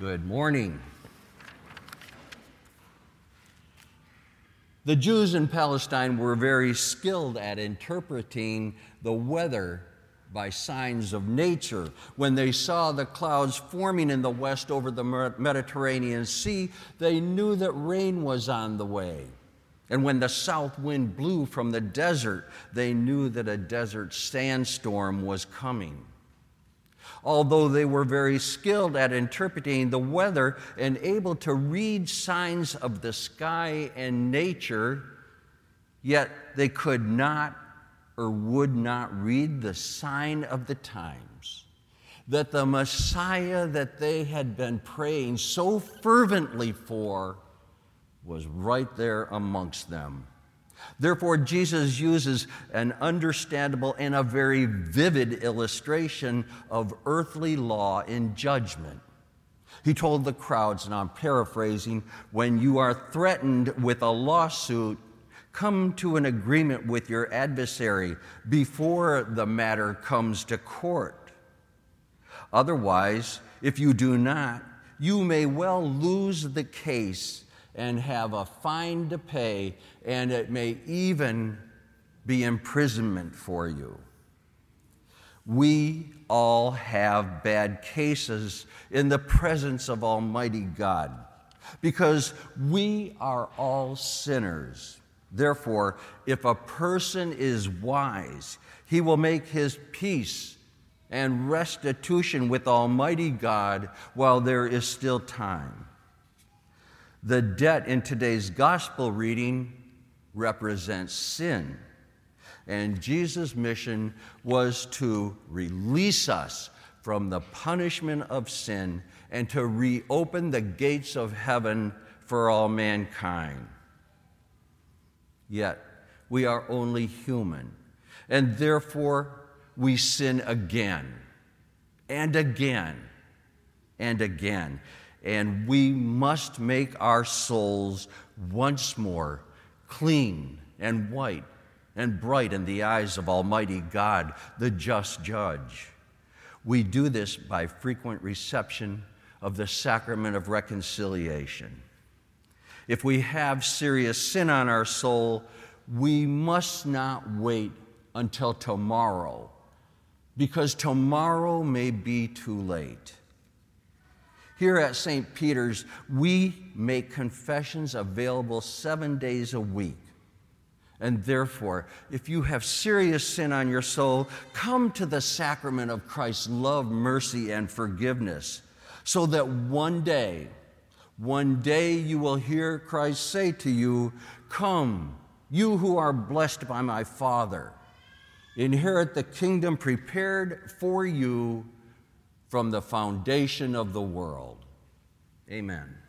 Good morning. The Jews in Palestine were very skilled at interpreting the weather by signs of nature. When they saw the clouds forming in the west over the Mediterranean Sea, they knew that rain was on the way. And when the south wind blew from the desert, they knew that a desert sandstorm was coming. Although they were very skilled at interpreting the weather and able to read signs of the sky and nature, yet they could not or would not read the sign of the times that the Messiah that they had been praying so fervently for was right there amongst them. Therefore, Jesus uses an understandable and a very vivid illustration of earthly law in judgment. He told the crowds, and I'm paraphrasing, when you are threatened with a lawsuit, come to an agreement with your adversary before the matter comes to court. Otherwise, if you do not, you may well lose the case and have a fine to pay, and it may even be imprisonment for you. We all have bad cases in the presence of Almighty God because we are all sinners. Therefore, if a person is wise, he will make his peace and restitution with Almighty God while there is still time. The debt in today's gospel reading represents sin. And Jesus' mission was to release us from the punishment of sin and to reopen the gates of heaven for all mankind. Yet, we are only human, and therefore we sin again and again and again and we must make our souls once more clean and white and bright in the eyes of Almighty God, the just judge. We do this by frequent reception of the sacrament of reconciliation. If we have serious sin on our soul, we must not wait until tomorrow, because tomorrow may be too late. Here at St. Peter's, we make confessions available seven days a week. And therefore, if you have serious sin on your soul, come to the sacrament of Christ's love, mercy, and forgiveness, so that one day, one day you will hear Christ say to you, Come, you who are blessed by my Father, inherit the kingdom prepared for you from the foundation of the world. Amen.